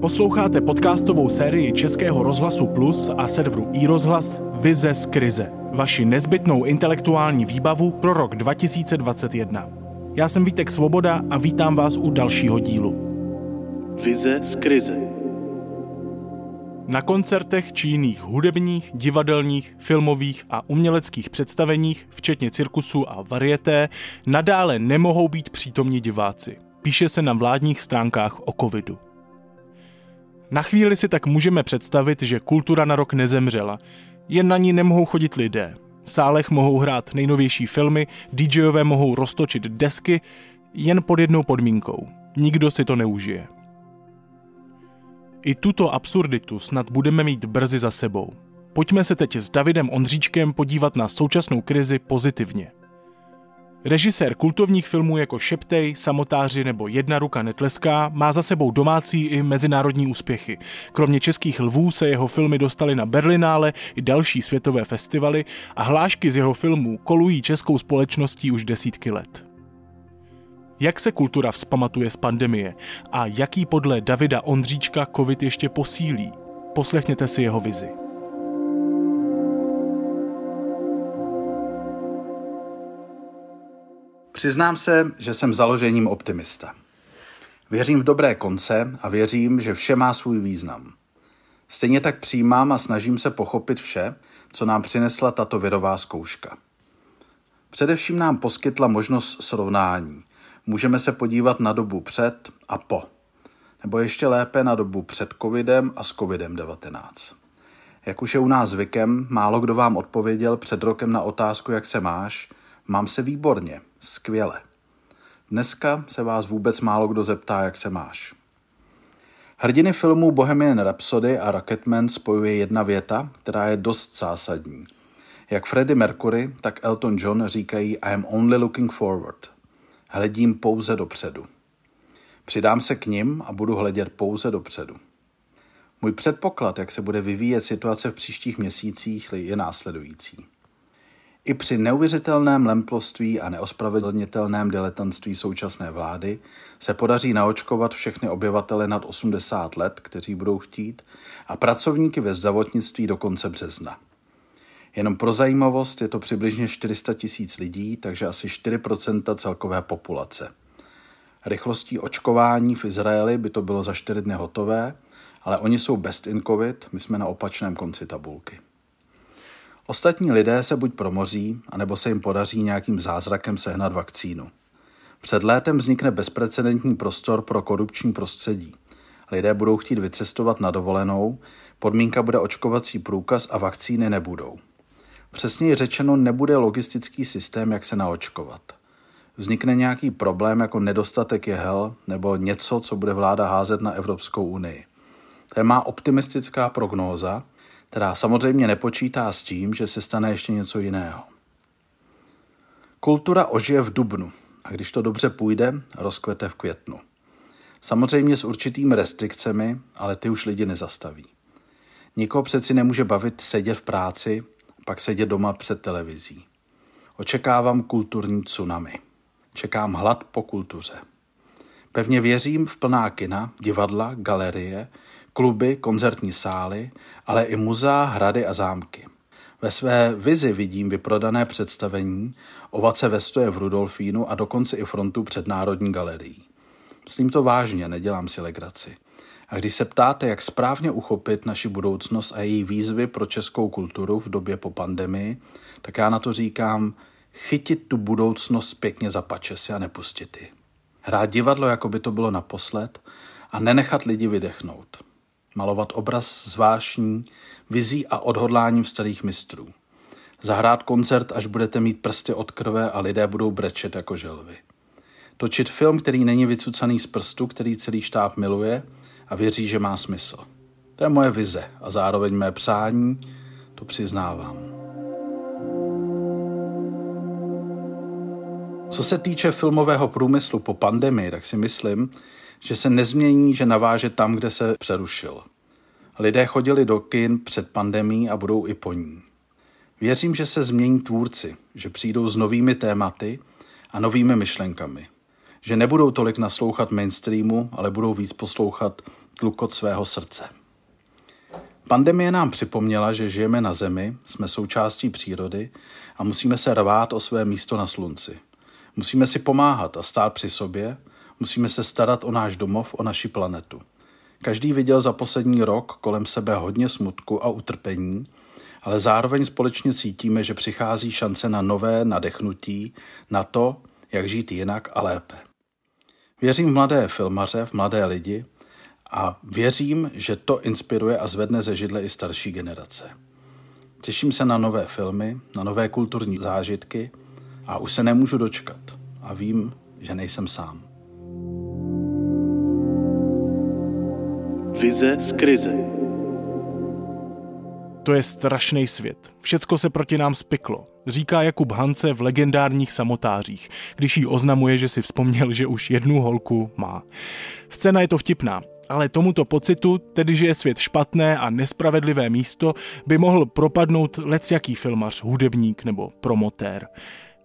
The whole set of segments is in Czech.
Posloucháte podcastovou sérii Českého rozhlasu Plus a serveru iRozhlas Vize z krize. Vaši nezbytnou intelektuální výbavu pro rok 2021. Já jsem Vítek Svoboda a vítám vás u dalšího dílu. Vize z krize. Na koncertech či jiných hudebních, divadelních, filmových a uměleckých představeních, včetně cirkusu a varieté, nadále nemohou být přítomní diváci. Píše se na vládních stránkách o covidu. Na chvíli si tak můžeme představit, že kultura na rok nezemřela, jen na ní nemohou chodit lidé. V sálech mohou hrát nejnovější filmy, DJové mohou roztočit desky, jen pod jednou podmínkou. Nikdo si to neužije. I tuto absurditu snad budeme mít brzy za sebou. Pojďme se teď s Davidem Ondříčkem podívat na současnou krizi pozitivně. Režisér kultovních filmů jako Šeptej, Samotáři nebo Jedna ruka netleská má za sebou domácí i mezinárodní úspěchy. Kromě českých lvů se jeho filmy dostaly na Berlinále i další světové festivaly a hlášky z jeho filmů kolují českou společností už desítky let. Jak se kultura vzpamatuje z pandemie a jaký podle Davida Ondříčka covid ještě posílí? Poslechněte si jeho vizi. Přiznám se, že jsem založením optimista. Věřím v dobré konce a věřím, že vše má svůj význam. Stejně tak přijímám a snažím se pochopit vše, co nám přinesla tato virová zkouška. Především nám poskytla možnost srovnání. Můžeme se podívat na dobu před a po. Nebo ještě lépe na dobu před covidem a s covidem 19. Jak už je u nás zvykem, málo kdo vám odpověděl před rokem na otázku, jak se máš, mám se výborně, skvěle. Dneska se vás vůbec málo kdo zeptá, jak se máš. Hrdiny filmů Bohemian Rhapsody a Rocketman spojuje jedna věta, která je dost zásadní. Jak Freddie Mercury, tak Elton John říkají I am only looking forward. Hledím pouze dopředu. Přidám se k ním a budu hledět pouze dopředu. Můj předpoklad, jak se bude vyvíjet situace v příštích měsících, je následující. I při neuvěřitelném lemploství a neospravedlnitelném diletantství současné vlády se podaří naočkovat všechny obyvatele nad 80 let, kteří budou chtít, a pracovníky ve zdravotnictví do konce března. Jenom pro zajímavost je to přibližně 400 tisíc lidí, takže asi 4% celkové populace. Rychlostí očkování v Izraeli by to bylo za 4 dny hotové, ale oni jsou best in covid, my jsme na opačném konci tabulky. Ostatní lidé se buď promoří, anebo se jim podaří nějakým zázrakem sehnat vakcínu. Před létem vznikne bezprecedentní prostor pro korupční prostředí. Lidé budou chtít vycestovat na dovolenou, podmínka bude očkovací průkaz a vakcíny nebudou. Přesněji řečeno, nebude logistický systém, jak se naočkovat. Vznikne nějaký problém jako nedostatek jehel nebo něco, co bude vláda házet na Evropskou unii. To je má optimistická prognóza, která samozřejmě nepočítá s tím, že se stane ještě něco jiného. Kultura ožije v dubnu a když to dobře půjde, rozkvete v květnu. Samozřejmě s určitými restrikcemi, ale ty už lidi nezastaví. Nikoho přeci nemůže bavit sedět v práci, pak sedět doma před televizí. Očekávám kulturní tsunami. Čekám hlad po kultuře. Pevně věřím v plná kina, divadla, galerie, kluby, koncertní sály, ale i muzea, hrady a zámky. Ve své vizi vidím vyprodané představení, ovace ve stoje v Rudolfínu a dokonce i frontu před Národní galerií. Myslím to vážně, nedělám si legraci. A když se ptáte, jak správně uchopit naši budoucnost a její výzvy pro českou kulturu v době po pandemii, tak já na to říkám, chytit tu budoucnost pěkně za pačesy a nepustit ji. Hrát divadlo, jako by to bylo naposled a nenechat lidi vydechnout malovat obraz zvláštní, vizí a odhodláním starých mistrů. Zahrát koncert, až budete mít prsty od krve a lidé budou brečet jako želvy. Točit film, který není vycucaný z prstu, který celý štáb miluje a věří, že má smysl. To je moje vize a zároveň mé přání, to přiznávám. Co se týče filmového průmyslu po pandemii, tak si myslím, že se nezmění, že naváže tam, kde se přerušil. Lidé chodili do kin před pandemí a budou i po ní. Věřím, že se změní tvůrci, že přijdou s novými tématy a novými myšlenkami. Že nebudou tolik naslouchat mainstreamu, ale budou víc poslouchat tlukot svého srdce. Pandemie nám připomněla, že žijeme na Zemi, jsme součástí přírody a musíme se rvát o své místo na slunci. Musíme si pomáhat a stát při sobě, musíme se starat o náš domov, o naši planetu. Každý viděl za poslední rok kolem sebe hodně smutku a utrpení, ale zároveň společně cítíme, že přichází šance na nové nadechnutí, na to, jak žít jinak a lépe. Věřím v mladé filmaře, v mladé lidi a věřím, že to inspiruje a zvedne ze židle i starší generace. Těším se na nové filmy, na nové kulturní zážitky a už se nemůžu dočkat. A vím, že nejsem sám. Vize z krize. To je strašný svět. Všecko se proti nám spiklo, říká Jakub Hance v legendárních samotářích, když jí oznamuje, že si vzpomněl, že už jednu holku má. Scéna je to vtipná, ale tomuto pocitu, tedy že je svět špatné a nespravedlivé místo, by mohl propadnout jaký filmař, hudebník nebo promotér.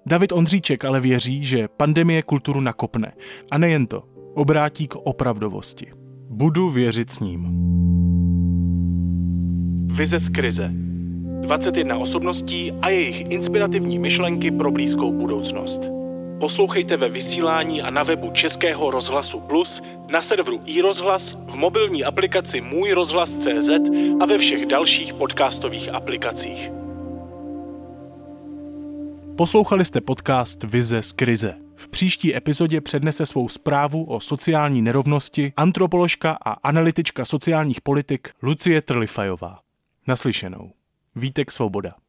David Ondříček ale věří, že pandemie kulturu nakopne. A nejen to, obrátí k opravdovosti. Budu věřit s ním. Vize z krize. 21 osobností a jejich inspirativní myšlenky pro blízkou budoucnost. Poslouchejte ve vysílání a na webu Českého rozhlasu Plus, na serveru iRozhlas, v mobilní aplikaci Můj rozhlas.cz a ve všech dalších podcastových aplikacích. Poslouchali jste podcast Vize z krize. V příští epizodě přednese svou zprávu o sociální nerovnosti antropoložka a analytička sociálních politik Lucie Trlifajová. Naslyšenou. Vítek Svoboda.